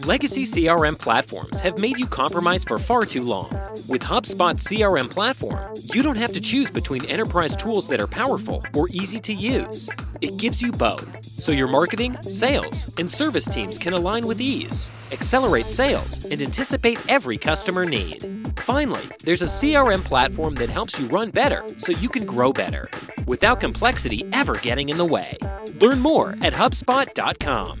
Legacy CRM platforms have made you compromise for far too long. With HubSpot CRM platform, you don't have to choose between enterprise tools that are powerful or easy to use. It gives you both, so your marketing, sales, and service teams can align with ease, accelerate sales, and anticipate every customer need. Finally, there's a CRM platform that helps you run better so you can grow better without complexity ever getting in the way. Learn more at HubSpot.com.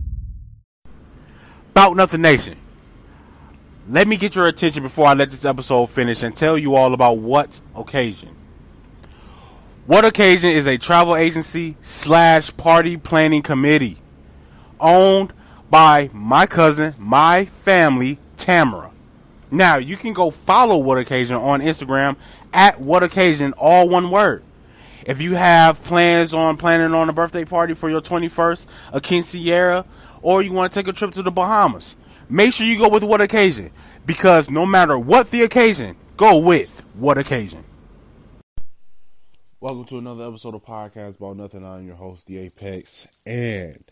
About Nothing Nation. Let me get your attention before I let this episode finish and tell you all about What Occasion. What Occasion is a travel agency slash party planning committee owned by my cousin, my family, Tamara. Now you can go follow What Occasion on Instagram at What Occasion, all one word. If you have plans on planning on a birthday party for your 21st, a quinceañera, or you want to take a trip to the Bahamas, make sure you go with what occasion. Because no matter what the occasion, go with what occasion. Welcome to another episode of Podcast About Nothing. I'm your host, The Apex, and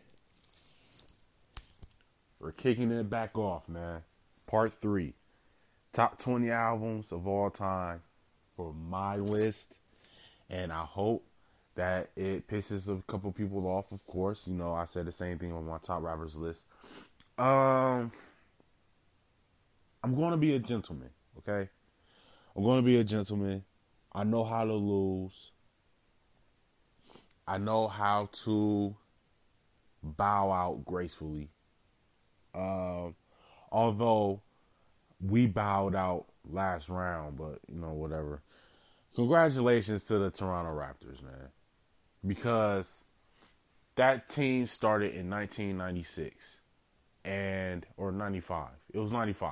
we're kicking it back off, man. Part three. Top 20 albums of all time for my list. And I hope that it pisses a couple people off, of course. You know, I said the same thing on my top rappers list. Um, I'm going to be a gentleman, okay? I'm going to be a gentleman. I know how to lose. I know how to bow out gracefully. Um, although we bowed out last round, but you know, whatever. Congratulations to the Toronto Raptors, man because that team started in 1996 and or 95. It was 95.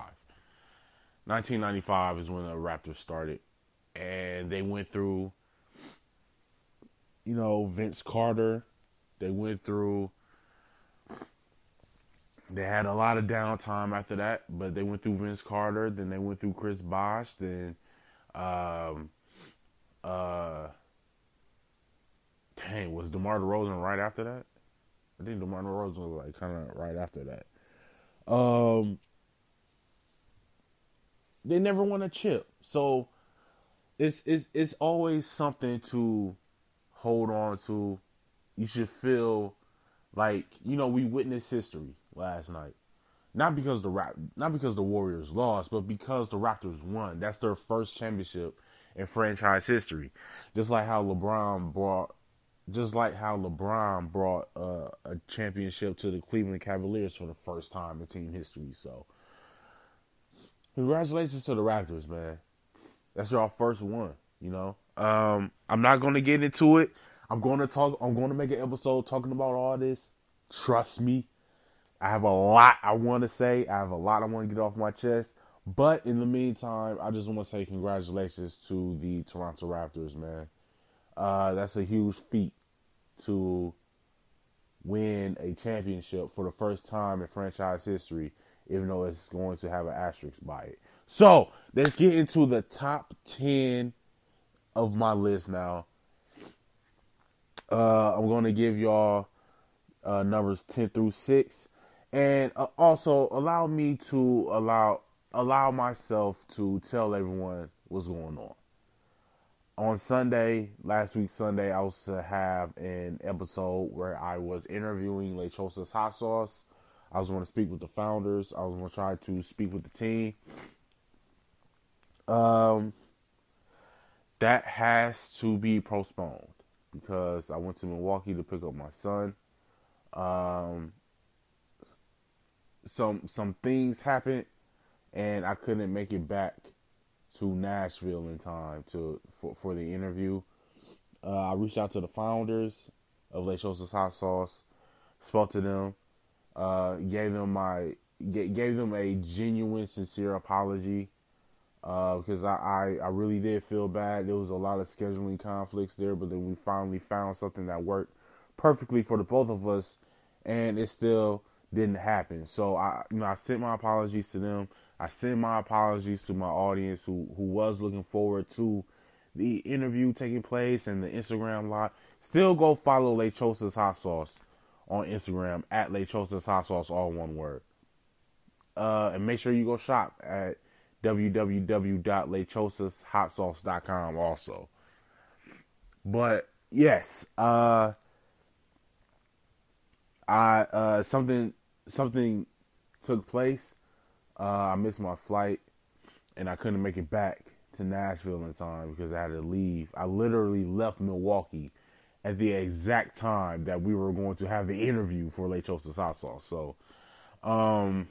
1995 is when the Raptors started and they went through you know Vince Carter. They went through they had a lot of downtime after that, but they went through Vince Carter, then they went through Chris Bosh, then um uh dang, was DeMar DeRozan right after that? I think DeMar DeRozan was like kind of right after that. Um, they never won a chip, so it's it's it's always something to hold on to. You should feel like you know we witnessed history last night. Not because the rap, not because the Warriors lost, but because the Raptors won. That's their first championship in franchise history. Just like how LeBron brought just like how LeBron brought uh, a championship to the Cleveland Cavaliers for the first time in team history. So, congratulations to the Raptors, man. That's your first one. You know, um, I'm not going to get into it. I'm going to talk. I'm going to make an episode talking about all this. Trust me, I have a lot I want to say. I have a lot I want to get off my chest. But in the meantime, I just want to say congratulations to the Toronto Raptors, man. Uh, that's a huge feat to win a championship for the first time in franchise history, even though it's going to have an asterisk by it. So let's get into the top 10 of my list now. Uh, I'm going to give y'all uh, numbers 10 through 6 and uh, also allow me to allow allow myself to tell everyone what's going on on Sunday, last week Sunday, I was to have an episode where I was interviewing Lechosa's Hot Sauce. I was going to speak with the founders. I was going to try to speak with the team. Um, that has to be postponed because I went to Milwaukee to pick up my son. Um, some some things happened, and I couldn't make it back to Nashville in time to for, for the interview. Uh, I reached out to the founders of Lechosa's Hot Sauce, spoke to them. Uh, gave them my gave them a genuine, sincere apology because uh, I, I, I really did feel bad. There was a lot of scheduling conflicts there, but then we finally found something that worked perfectly for the both of us, and it still didn't happen. So I you know I sent my apologies to them. I send my apologies to my audience who who was looking forward to the interview taking place and the Instagram live. Still go follow Lechosa's Hot Sauce on Instagram at Lechosa's Hot Sauce, all one word. Uh, and make sure you go shop at www.lechosashotsauce.com also. But yes, uh, I uh, something something took place. Uh, I missed my flight and I couldn't make it back to Nashville in time because I had to leave. I literally left Milwaukee at the exact time that we were going to have the interview for Lechosa's Hot Sauce. So, um,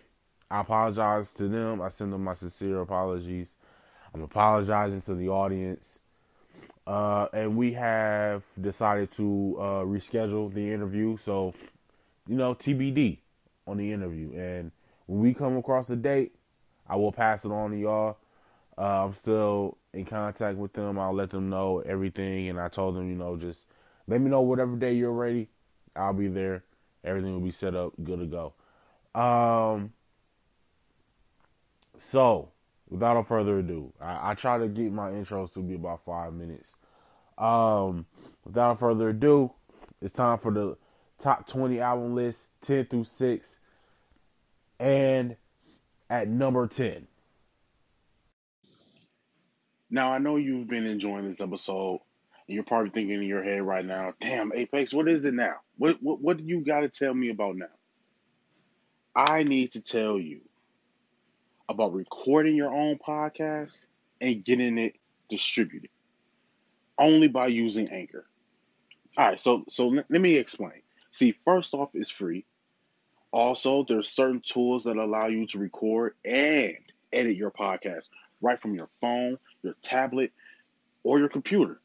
I apologize to them. I send them my sincere apologies. I'm apologizing to the audience. Uh, and we have decided to uh, reschedule the interview. So, you know, TBD on the interview. And when we come across a date, I will pass it on to y'all. Uh, I'm still in contact with them. I'll let them know everything. And I told them, you know, just let me know whatever day you're ready. I'll be there. Everything will be set up, good to go. Um, so, without further ado, I, I try to get my intros to be about five minutes. Um, without further ado, it's time for the top 20 album list, 10 through 6. And at number 10. Now, I know you've been enjoying this episode, and you're probably thinking in your head right now, damn, Apex, what is it now? What, what, what do you got to tell me about now? I need to tell you about recording your own podcast and getting it distributed only by using Anchor. All right, so so let, let me explain. See, first off, it's free. Also, there's certain tools that allow you to record and edit your podcast right from your phone, your tablet, or your computer.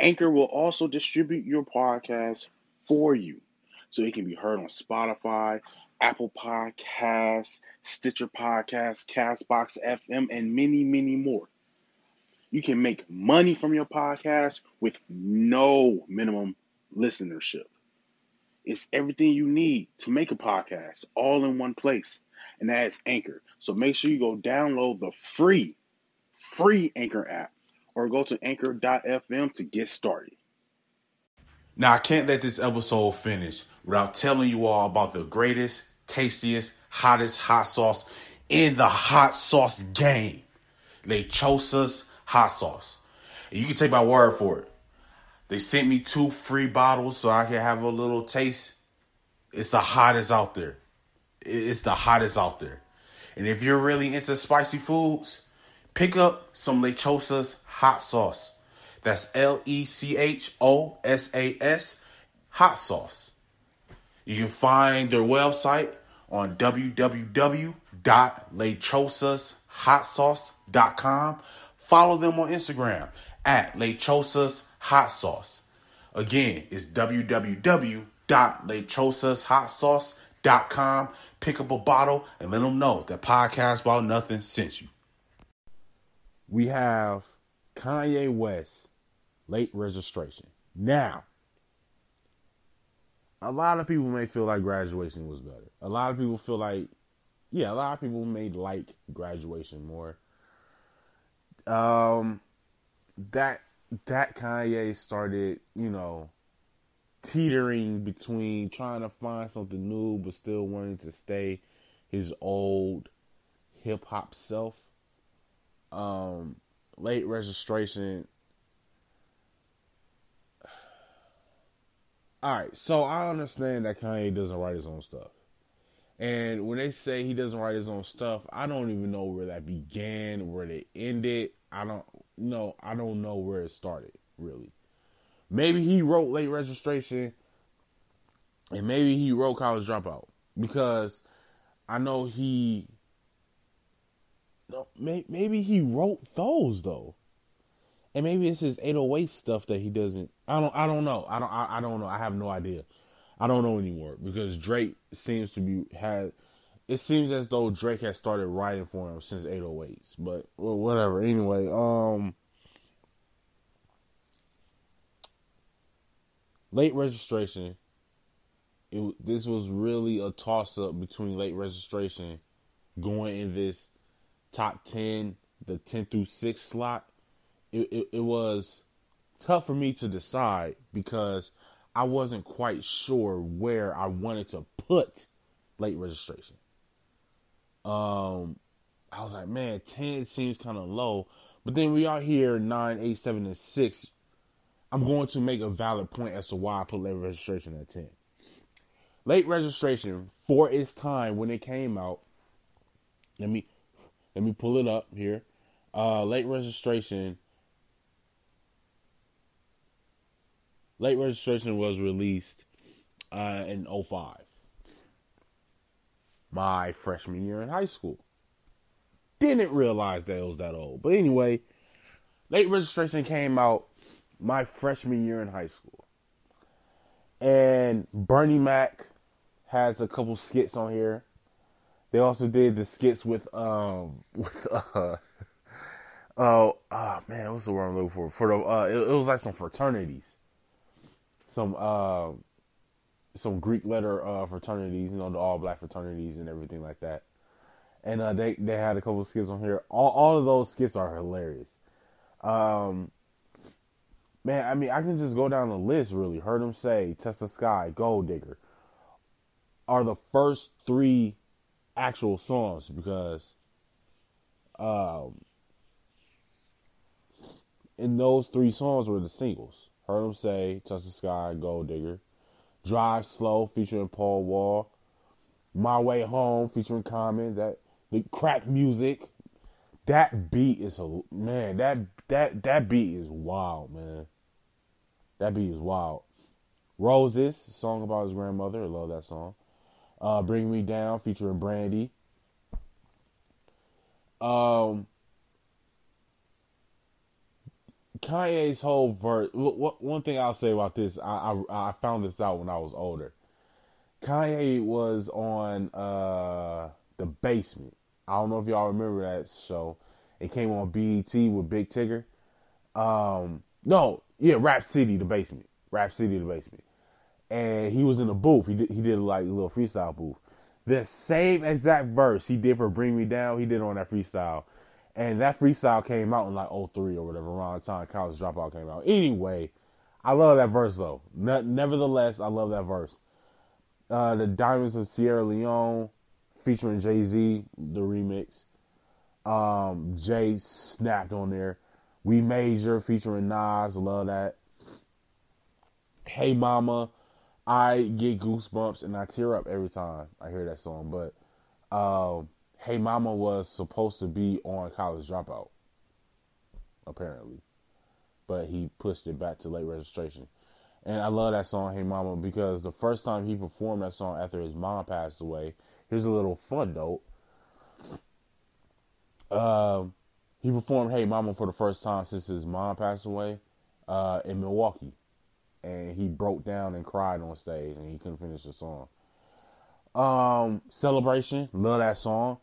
Anchor will also distribute your podcast for you so it can be heard on Spotify, Apple Podcasts, Stitcher Podcasts, Castbox FM, and many, many more. You can make money from your podcast with no minimum listenership. It's everything you need to make a podcast all in one place, and that is Anchor. So make sure you go download the free, free Anchor app or go to anchor.fm to get started. Now, I can't let this episode finish without telling you all about the greatest tastiest, hottest hot sauce in the hot sauce game. Lechosa's hot sauce. And you can take my word for it. They sent me two free bottles so I can have a little taste. It's the hottest out there. It's the hottest out there. And if you're really into spicy foods, pick up some Lechosa's hot sauce. That's L E C H O S A S hot sauce. You can find their website on www.lechosashotsauce.com. Follow them on Instagram at Lechosas Hot Sauce. Again, it's www.lechosashotsauce.com. Pick up a bottle and let them know that Podcast About Nothing sent you. We have Kanye West, late registration. Now, a lot of people may feel like graduation was better. A lot of people feel like, yeah, a lot of people may like graduation more. Um, that that Kanye started, you know, teetering between trying to find something new but still wanting to stay his old hip hop self. Um, late registration all right, so I understand that Kanye doesn't write his own stuff. And when they say he doesn't write his own stuff, I don't even know where that began, where they ended. I don't know. I don't know where it started, really. Maybe he wrote late registration and maybe he wrote college dropout because I know he no, maybe he wrote those though and maybe it's his 808 stuff that he doesn't. I don't. I don't know. I don't. I, I don't know. I have no idea. I don't know anymore because Drake seems to be had. It seems as though Drake has started writing for him since 808s, but well, whatever. Anyway, um, late registration. It, this was really a toss up between late registration going in this top 10, the 10 through 6 slot. It, it, it was tough for me to decide because I wasn't quite sure where I wanted to put late registration. Um, I was like, man, 10 seems kind of low. But then we are here 9, 8, 7, and 6. I'm going to make a valid point as to why I put late registration at 10. Late registration for its time when it came out. Let me let me pull it up here. Uh, late registration. Late registration was released uh, in 05. My freshman year in high school. Didn't realize that it was that old. But anyway, late registration came out my freshman year in high school. And Bernie Mac has a couple skits on here. They also did the skits with um with uh oh oh man what's the word I'm looking for for the uh it, it was like some fraternities some uh some Greek letter uh fraternities you know the all black fraternities and everything like that. And uh they they had a couple skits on here. All all of those skits are hilarious. Um man I mean I can just go down the list really. Heard them say Test the Sky Gold Digger are the first three actual songs because um, in those three songs were the singles. Heard them say Touch the Sky, Gold Digger, Drive Slow featuring Paul Wall, My Way Home featuring Common, that the crack music. That beat is a man, that that that beat is wild, man. That beat is wild. Roses, song about his grandmother. I love that song. Uh, Bring Me Down featuring Brandy. Um, Kanye's whole verse. One thing I'll say about this, I, I, I found this out when I was older. Kanye was on uh, the Basement. I don't know if y'all remember that show. It came on BET with Big Tigger. Um, no, yeah, Rap City, the Basement. Rap City, the Basement and he was in a booth. He did, he did like a little freestyle booth. The same exact verse he did for Bring Me Down, he did on that freestyle. And that freestyle came out in like 03 or whatever, around the time College Dropout came out. Anyway, I love that verse though. Ne- nevertheless, I love that verse. Uh, the Diamonds of Sierra Leone featuring Jay Z, the remix. Um, Jay snapped on there. We Major featuring Nas, love that. Hey Mama I get goosebumps and I tear up every time I hear that song. But uh, Hey Mama was supposed to be on College Dropout, apparently, but he pushed it back to late registration. And I love that song, Hey Mama, because the first time he performed that song after his mom passed away, here's a little fun note. Uh, he performed Hey Mama for the first time since his mom passed away uh, in Milwaukee and he broke down and cried on stage and he couldn't finish the song. Um, Celebration, love that song.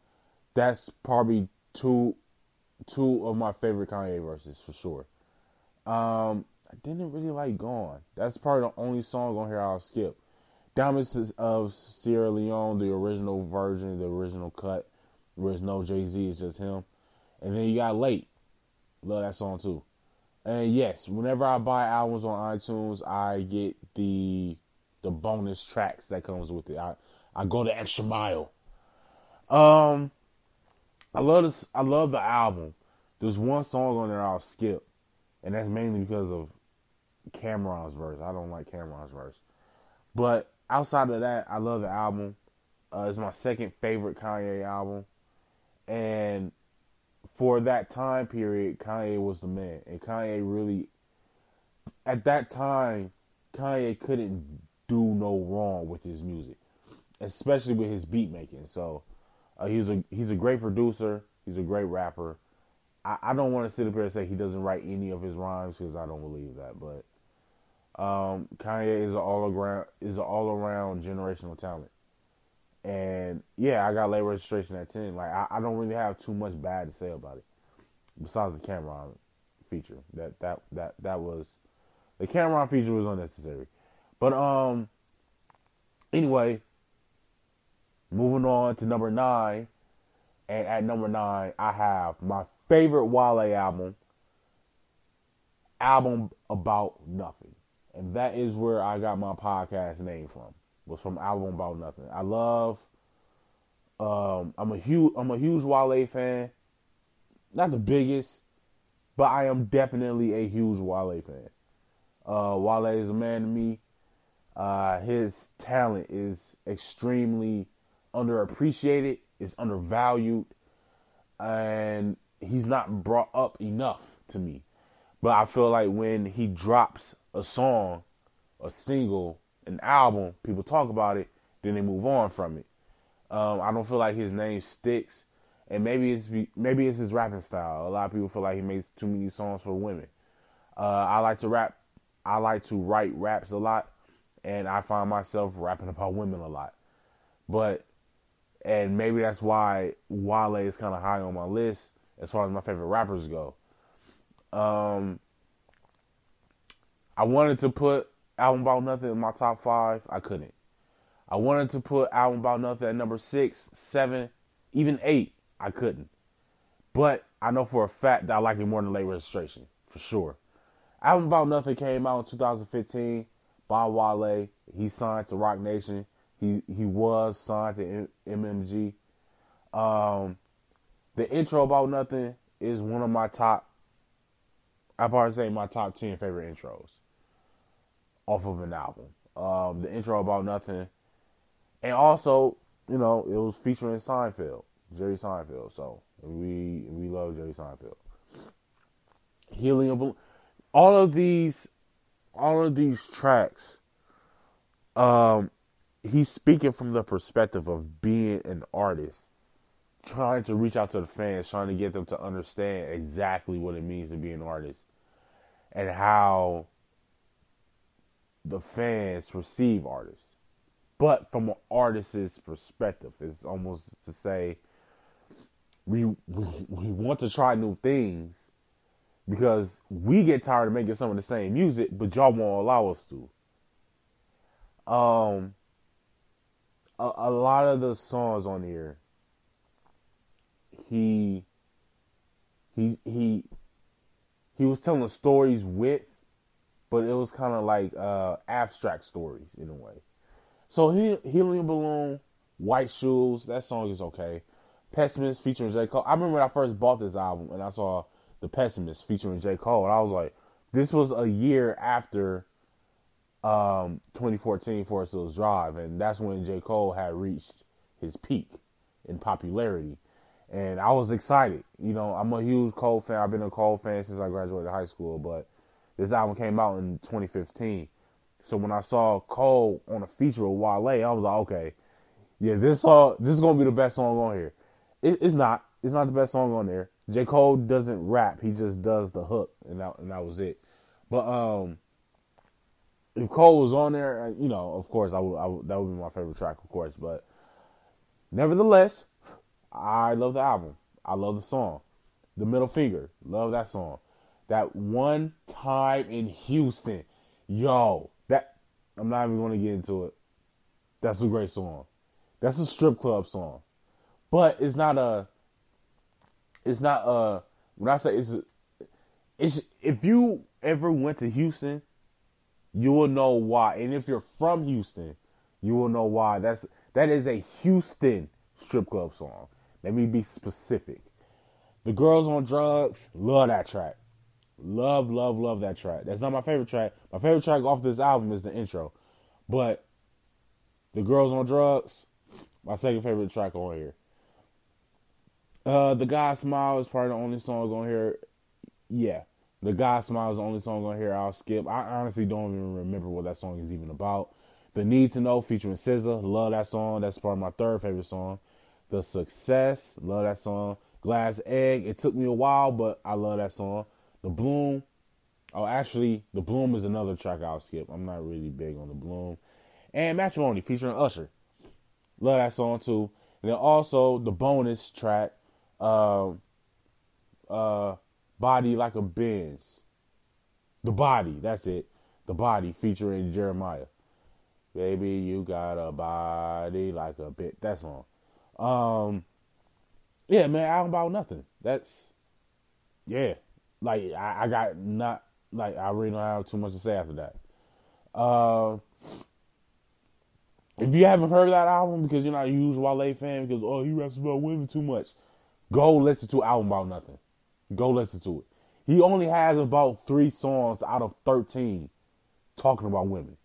That's probably two two of my favorite Kanye verses for sure. Um, I didn't really like Gone. That's probably the only song on here I'll skip. Diamonds of Sierra Leone, the original version, the original cut, where there's no Jay Z, it's just him. And then you got Late. Love that song too. And yes, whenever I buy albums on iTunes, I get the the bonus tracks that comes with it. I I go the extra mile. Um, I love this. I love the album. There's one song on there I'll skip, and that's mainly because of Cam'ron's verse. I don't like Cam'ron's verse, but outside of that, I love the album. Uh, it's my second favorite Kanye album, and for that time period, Kanye was the man, and Kanye really, at that time, Kanye couldn't do no wrong with his music, especially with his beat making. So, uh, he's a he's a great producer. He's a great rapper. I, I don't want to sit up here and say he doesn't write any of his rhymes because I don't believe that, but Um, Kanye is all around is an all around generational talent. And yeah, I got late registration at ten. Like I, I don't really have too much bad to say about it. Besides the Cam'ron feature. That that that that was the Cam'ron feature was unnecessary. But um anyway, moving on to number nine. And at number nine, I have my favorite Wale album, album about nothing. And that is where I got my podcast name from. Was from album about nothing. I love um I'm a huge I'm a huge Wale fan. Not the biggest, but I am definitely a huge Wale fan. Uh Wale is a man to me. Uh his talent is extremely underappreciated, is undervalued, and he's not brought up enough to me. But I feel like when he drops a song, a single, an album, people talk about it, then they move on from it. Um, I don't feel like his name sticks, and maybe it's maybe it's his rapping style. A lot of people feel like he makes too many songs for women. Uh, I like to rap. I like to write raps a lot, and I find myself rapping about women a lot. But and maybe that's why Wale is kind of high on my list as far as my favorite rappers go. Um, I wanted to put album about nothing in my top five. I couldn't. I wanted to put album about nothing at number six, seven, even eight. I couldn't. But I know for a fact that I like it more than late registration for sure. Album about nothing came out in 2015 by Wale. He signed to Roc Nation. He he was signed to MMG. Um, the intro about nothing is one of my top. I probably say my top ten favorite intros off of an album. Um, the intro about nothing, and also you know it was featuring Seinfeld, Jerry Seinfeld. So we we love Jerry Seinfeld. Healing all of these, all of these tracks. Um, he's speaking from the perspective of being an artist, trying to reach out to the fans, trying to get them to understand exactly what it means to be an artist and how the fans receive artists. But from an artist's perspective, it's almost to say we, we we want to try new things because we get tired of making some of the same music, but y'all won't allow us to. Um, a, a lot of the songs on here, he he he he was telling stories with, but it was kind of like uh, abstract stories in a way. So he, Helium Balloon, White Shoes, that song is okay. Pessimist featuring J. Cole. I remember when I first bought this album and I saw The Pessimist featuring J. Cole, and I was like, this was a year after um, 2014 Forest Hills Drive, and that's when J. Cole had reached his peak in popularity. And I was excited. You know, I'm a huge Cole fan. I've been a Cole fan since I graduated high school, but this album came out in 2015. So when I saw Cole on a feature with Wale, I was like, okay, yeah, this song, this is gonna be the best song on here. It, it's not. It's not the best song on there. J. Cole doesn't rap. He just does the hook, and that and that was it. But um, if Cole was on there, uh, you know, of course, I would, I would, that would be my favorite track, of course. But nevertheless, I love the album. I love the song. The Middle Finger, love that song. That one time in Houston, yo, that I'm not even going to get into it. That's a great song. That's a strip club song, but it's not a. It's not a. When I say it's, a, it's if you ever went to Houston you will know why. And if you're from Houston, you will know why. That's that is a Houston strip club song. Let me be specific. The Girls on Drugs, love that track. Love, love, love that track. That's not my favorite track. My favorite track off this album is the intro. But The Girls on Drugs, my second favorite track on here. Uh, The Guy Smile is probably the only song on here. Yeah. The God Smile is the only song on here I'll skip. I honestly don't even remember what that song is even about. The Need to Know featuring SZA, love that song. That's probably my third favorite song. The Success, love that song. Glass Egg, it took me a while, but I love that song. The Bloom, Oh, actually, the Bloom is another track I'll skip. I'm not really big on the Bloom. And Matrimony featuring Usher. Love that song too. And then also the bonus track, uh, uh, Body Like a Benz. The Body, that's it. The Body featuring Jeremiah. Baby, you got a body like a bit. That song. Um, yeah, man, album about nothing. That's yeah. Like I, I got not like I really don't have too much to say after that. Uh, if you haven't heard that album because you're not a huge Wale fan because oh he raps about women too much, go listen to album about nothing. Go listen to it. He only has about three songs out of thirteen talking about women.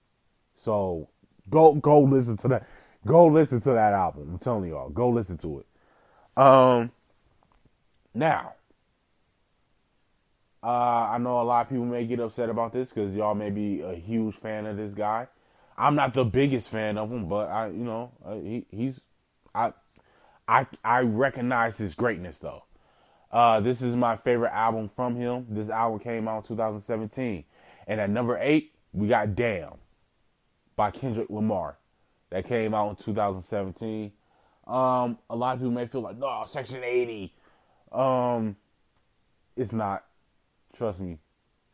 So go go listen to that. Go listen to that album. I'm telling y'all, go listen to it. Um now uh, I know a lot of people may get upset about this because y'all may be a huge fan of this guy. I'm not the biggest fan of him, but I, you know, uh, he, he's, I, I, I recognize his greatness though. Uh, this is my favorite album from him. This album came out in 2017, and at number eight we got "Damn" by Kendrick Lamar. That came out in 2017. Um, a lot of people may feel like, no, Section 80. Um, it's not. Trust me,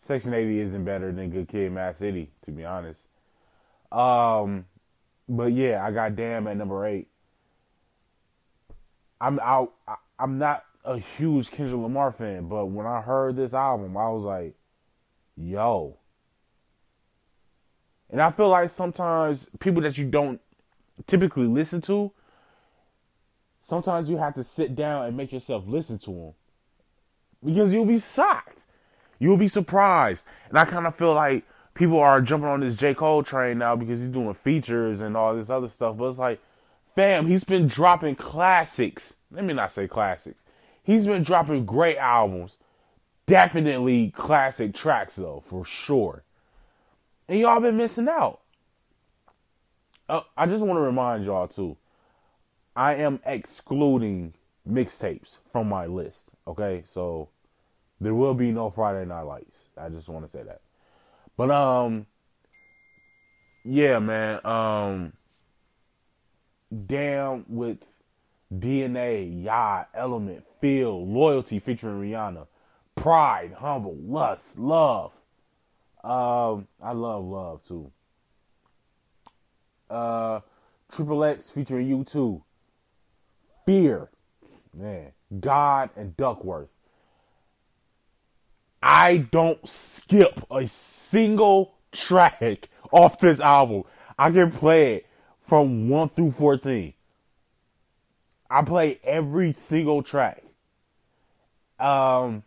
Section 80 isn't better than Good Kid, Mad City, to be honest. Um, but yeah, I got Damn at number eight. I'm out. I'm not a huge Kendrick Lamar fan, but when I heard this album, I was like, "Yo." And I feel like sometimes people that you don't typically listen to, sometimes you have to sit down and make yourself listen to them because you'll be shocked. You'll be surprised. And I kind of feel like people are jumping on this J. Cole train now because he's doing features and all this other stuff. But it's like, fam, he's been dropping classics. Let me not say classics. He's been dropping great albums. Definitely classic tracks, though, for sure. And y'all been missing out. Uh, I just want to remind y'all, too. I am excluding mixtapes from my list. Okay, so there will be no Friday Night Lights. I just want to say that. But um yeah, man, um damn with DNA, Yah, Element, Feel, Loyalty featuring Rihanna, Pride, Humble, Lust, Love. Um I love love too. Uh Triple X featuring U2. Fear. Man. God and Duckworth. I don't skip a single track off this album. I can play it from 1 through 14. I play every single track. Um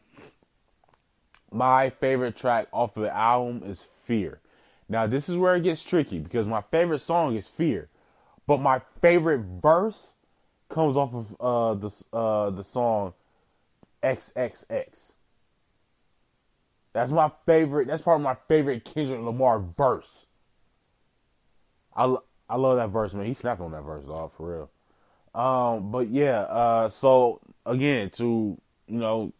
my favorite track off of the album is Fear. Now this is where it gets tricky because my favorite song is Fear, but my favorite verse comes off of uh the uh the song XXX. That's my favorite. That's of my favorite Kendrick Lamar verse. I, I love that verse, man. He snapped on that verse, dog, for real. Um, but yeah, uh, so again, to you know,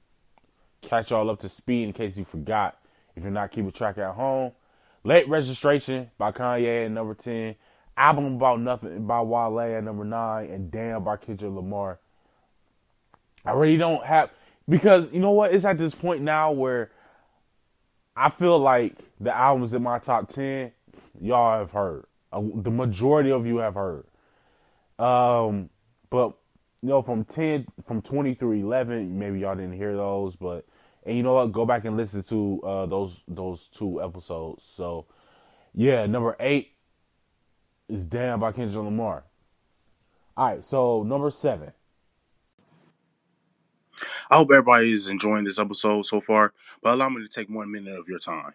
catch y'all up to speed in case you forgot, if you're not keeping track at home, late registration by Kanye at number ten, album about nothing by Wale at number nine, and Damn by Kendrick Lamar. I really don't have because you know what? It's at this point now where I feel like the albums in my top 10, y'all have heard. The majority of you have heard. Um, but, you know, from 10, from 20 through 11, maybe y'all didn't hear those, but, and you know what? Go back and listen to uh, those those two episodes. So, yeah, number eight is Damn by Kendrick Lamar. All right, so number seven. I hope everybody is enjoying this episode so far, but allow me to take one minute of your time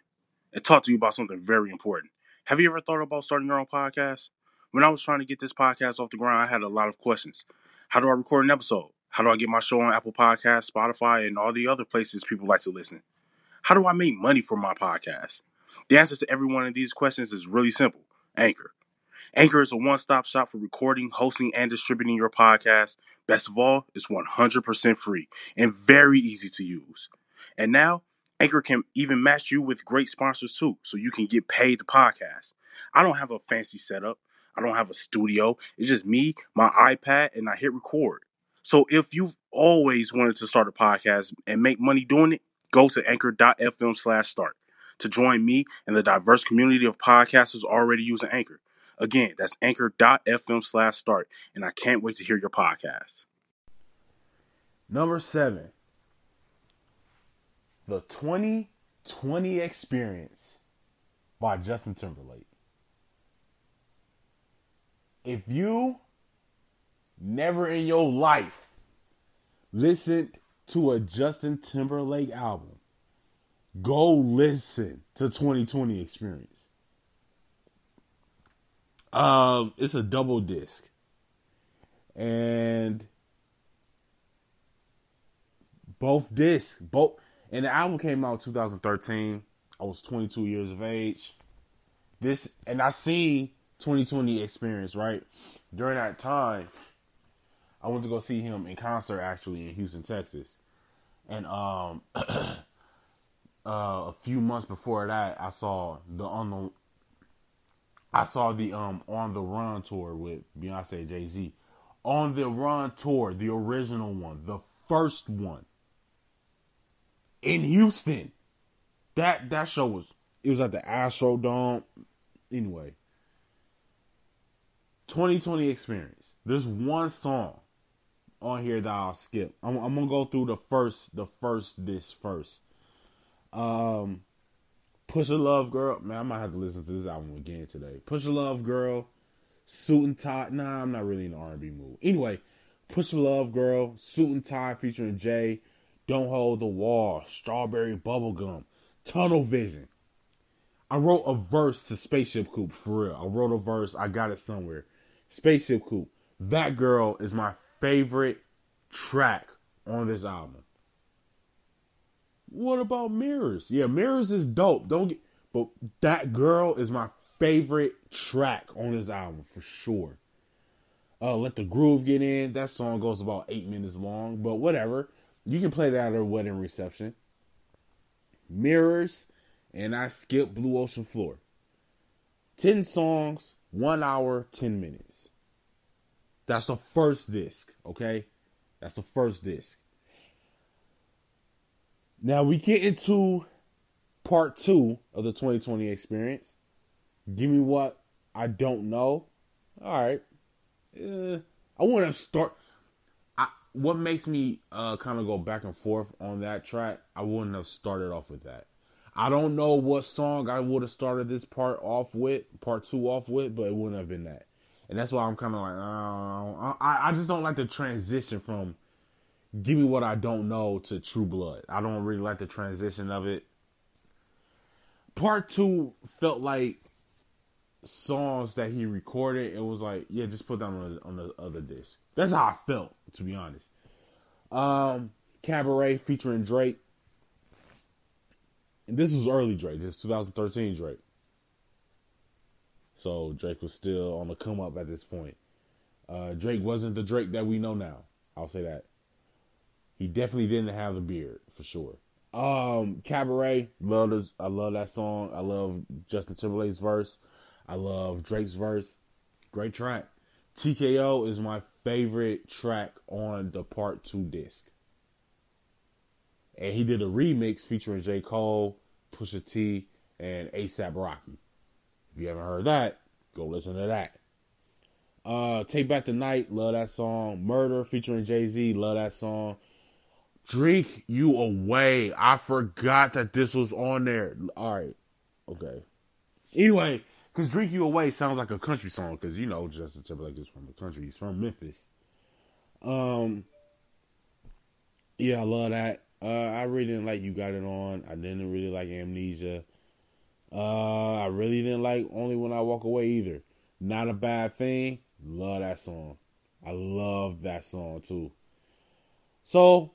and talk to you about something very important. Have you ever thought about starting your own podcast? When I was trying to get this podcast off the ground, I had a lot of questions. How do I record an episode? How do I get my show on Apple Podcasts, Spotify, and all the other places people like to listen? How do I make money from my podcast? The answer to every one of these questions is really simple Anchor. Anchor is a one stop shop for recording, hosting, and distributing your podcast. Best of all, it's 100% free and very easy to use. And now, Anchor can even match you with great sponsors too, so you can get paid to podcast. I don't have a fancy setup. I don't have a studio. It's just me, my iPad, and I hit record. So if you've always wanted to start a podcast and make money doing it, go to anchor.fm slash start to join me and the diverse community of podcasters already using Anchor. Again, that's anchor.fm slash start. And I can't wait to hear your podcast. Number seven, the 2020 Experience by Justin Timberlake. If you never in your life listened to a Justin Timberlake album, go listen to 2020 Experience. Um, it's a double disc. And both discs, both and the album came out 2013. I was 22 years of age. This and I seen 2020 experience, right? During that time, I went to go see him in concert actually in Houston, Texas. And um uh, a few months before that, I saw the on the I saw the um on the run tour with Beyonce Jay Z. On the run tour, the original one, the first one in Houston. That that show was it was at the Astrodome. Anyway, 2020 experience. There's one song on here that I'll skip. I'm, I'm gonna go through the first the first this first. Um, Pusher Love Girl. Man, I might have to listen to this album again today. Pusher Love Girl, Suit and Tie. Nah, I'm not really in the R&B mood. Anyway, Pusher Love Girl, Suit and Tie featuring Jay. Don't Hold the Wall, Strawberry Bubblegum, Tunnel Vision. I wrote a verse to Spaceship Coupe for real. I wrote a verse. I got it somewhere. Spaceship Coupe. That girl is my favorite track on this album. What about Mirrors? Yeah, Mirrors is dope. Don't get but that girl is my favorite track on this album for sure. Uh, Let the Groove Get In. That song goes about eight minutes long, but whatever. You can play that at a wedding reception. Mirrors, and I skip Blue Ocean Floor. 10 songs, 1 hour, 10 minutes. That's the first disc, okay? That's the first disc. Now we get into part two of the 2020 experience. Give me what I don't know. All right. Uh, I want to start I, what makes me uh, kind of go back and forth on that track, I wouldn't have started off with that. I don't know what song I would have started this part off with, part two off with, but it wouldn't have been that. And that's why I'm kind of like, I, I just don't like the transition from give me what I don't know to True Blood. I don't really like the transition of it. Part two felt like songs that he recorded. It was like, yeah, just put that on the, on the other disc. That's how I felt, to be honest. Um, Cabaret featuring Drake. This was early Drake. This is 2013 Drake. So Drake was still on the come up at this point. Uh, Drake wasn't the Drake that we know now. I'll say that. He definitely didn't have the beard for sure. Um, Cabaret, love this. I love that song. I love Justin Timberlake's verse. I love Drake's verse. Great track. TKO is my favorite track on the part two disc. And he did a remix featuring J. Cole, Pusha T, and ASAP Rocky. If you haven't heard that, go listen to that. Uh, Take Back the Night, love that song. Murder featuring Jay Z, love that song. Drink You Away. I forgot that this was on there. All right. Okay. Anyway, because Drink You Away sounds like a country song, because you know Justin Timberlake is from the country. He's from Memphis. Um, yeah, I love that. Uh, I really didn't like You Got It On. I didn't really like Amnesia. Uh, I really didn't like Only When I Walk Away either. Not a bad thing. Love that song. I love that song too. So,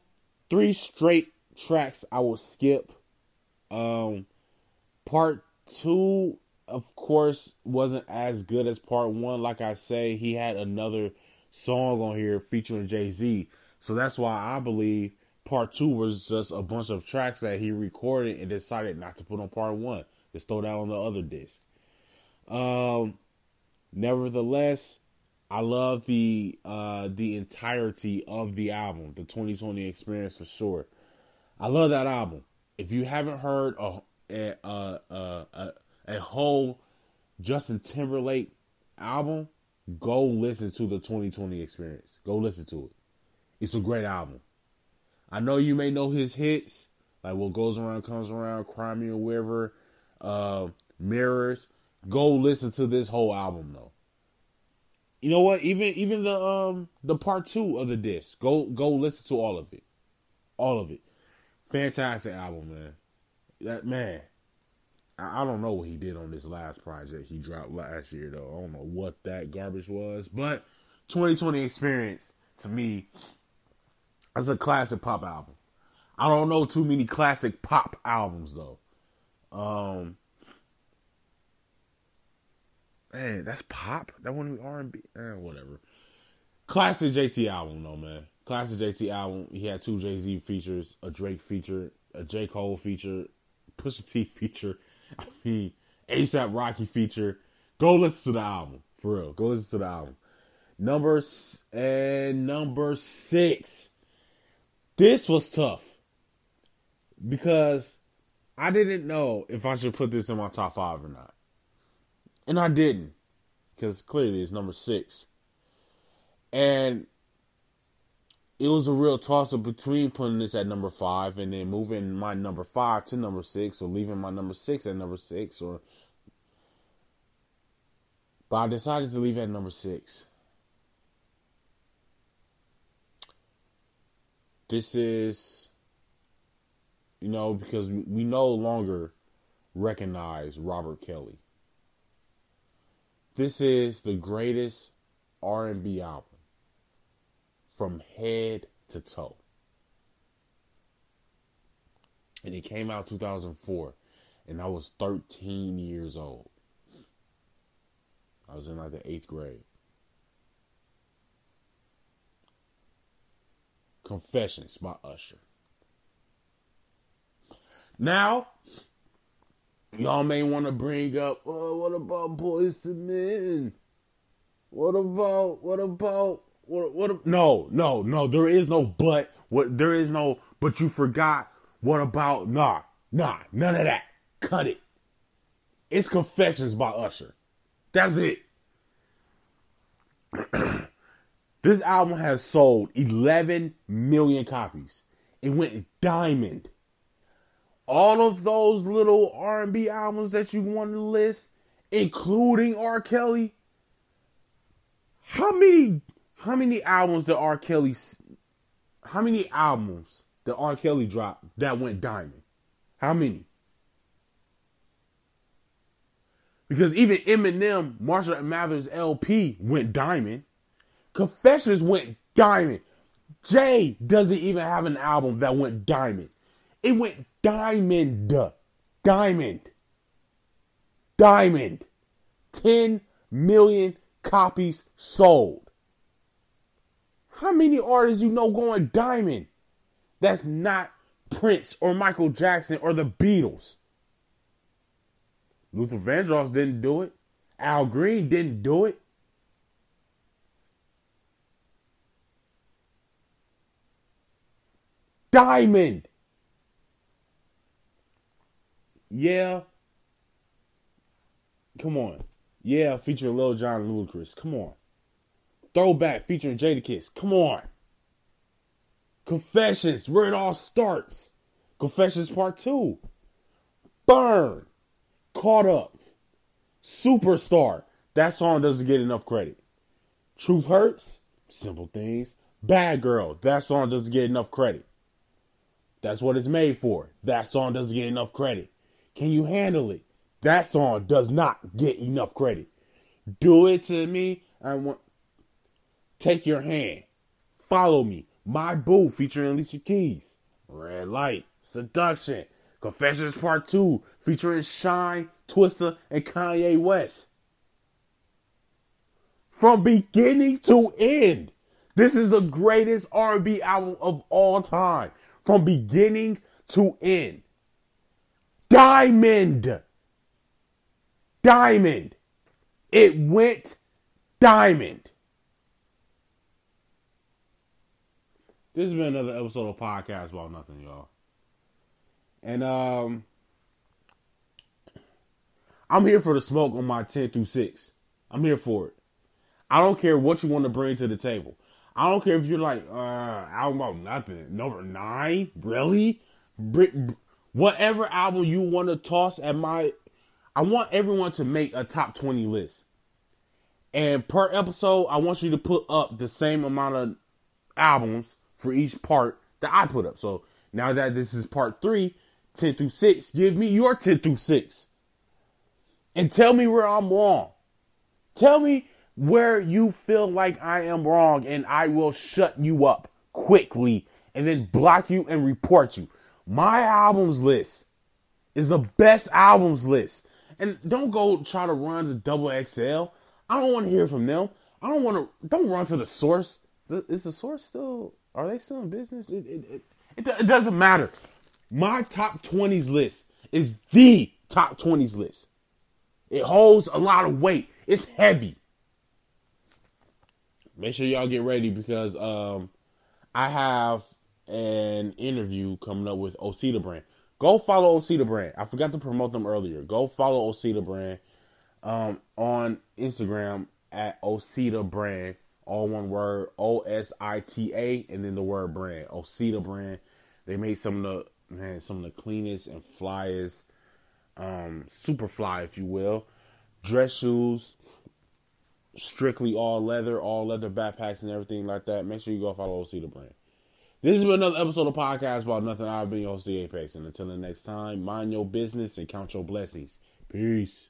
three straight tracks I will skip. Um, part two of course, wasn't as good as part one. Like I say, he had another song on here featuring Jay Z. So that's why I believe part two was just a bunch of tracks that he recorded and decided not to put on part one. Just throw that on the other disc. Um, nevertheless, I love the uh the entirety of the album, the 2020 experience for sure. I love that album. If you haven't heard a a a a, a whole Justin Timberlake album, go listen to the 2020 experience. Go listen to it. It's a great album. I know you may know his hits, like What Goes Around Comes Around, Cry Me a River, uh, Mirrors. Go listen to this whole album though. You know what? Even even the um the part two of the disc. Go go listen to all of it. All of it. Fantastic album, man. That man. I don't know what he did on this last project he dropped last year though. I don't know what that garbage was. But 2020 experience to me that's a classic pop album. I don't know too many classic pop albums though. Um, man, that's pop. That be R and B. Eh, whatever. Classic JT album though, man. Classic JT album. He had two Jay Z features, a Drake feature, a J Cole feature, Pusha T feature. I mean, ASAP Rocky feature. Go listen to the album for real. Go listen to the album. Number and number six. This was tough because I didn't know if I should put this in my top five or not. And I didn't because clearly it's number six. And it was a real toss up between putting this at number five and then moving my number five to number six or leaving my number six at number six or. But I decided to leave at number six. This is, you know, because we no longer recognize Robert Kelly. This is the greatest R&B album from head to toe. And it came out 2004 and I was 13 years old. I was in like the 8th grade. Confessions by Usher. Now, y'all may want to bring up, oh, what about Boyz II Men? What about, what about, what, what, no, no, no, there is no but, what, there is no, but you forgot, what about, nah, nah, none of that. Cut it. It's Confessions by Usher. That's it. This album has sold 11 million copies. It went diamond. All of those little R&B albums that you want to list, including R. Kelly, how many how many albums did R. Kelly how many albums did R. Kelly drop that went diamond? How many? Because even Eminem, Marshall Mathers LP went diamond. Confessions went diamond. Jay doesn't even have an album that went diamond. It went diamond. Diamond. Diamond. 10 million copies sold. How many artists you know going diamond? That's not Prince or Michael Jackson or the Beatles. Luther Vandross didn't do it. Al Green didn't do it. Diamond. Yeah. Come on. Yeah, featuring Lil Jon and Ludacris. Come on. Throwback featuring Jadakiss. Come on. Confessions, where it all starts. Confessions Part 2. Burn. Caught Up. Superstar. That song doesn't get enough credit. Truth Hurts. Simple things. Bad Girl. That song doesn't get enough credit. That's what it's made for. That song doesn't get enough credit. Can you handle it? That song does not get enough credit. Do it to me. I want. Take your hand. Follow me. My Boo featuring Alicia Keys. Red Light. Seduction. Confessions Part 2 featuring Shyne, Twista, and Kanye West. From beginning to end, this is the greatest R&B album of all time from beginning to end. Diamond. Diamond. It went diamond. This has been another episode of Podcast About Nothing, y'all. And um I'm here for the smoke on my 10 through 6. I'm here for it. I don't care what you want to bring to the table. I don't care if you're like, uh, album about nothing. Number nine? Really? Whatever album you want to toss at my. I want everyone to make a top 20 list. And per episode, I want you to put up the same amount of albums for each part that I put up. So now that this is part three, 10 through 6, give me your 10 through 6. And tell me where I'm wrong. Tell me where you feel like I am wrong, and I will shut you up quickly and then block you and report you. My albums list is the best albums list. And don't go try to run to double XL. I don't want to hear from them. I don't want to. Don't run to the source. Is the source still? Are they still in business? It it, it, it, it doesn't matter. My top 20s list is the top 20s list. It holds a lot of weight. It's heavy. Make sure y'all get ready because um, I have an interview coming up with Osita Brand. Go follow Osita Brand. I forgot to promote them earlier. Go follow Osita Brand um, on Instagram at Osita Brand. All one word, O S I T A, and then the word brand. Osita Brand. They made some of the man, some of the cleanest and flyest, um, super fly, if you will, dress shoes. Strictly all leather, all leather backpacks and everything like that. Make sure you go follow Osita Brand. This has been another episode of Podcast About Nothing. I've been your host, Apex. And until the next time, mind your business and count your blessings. Peace.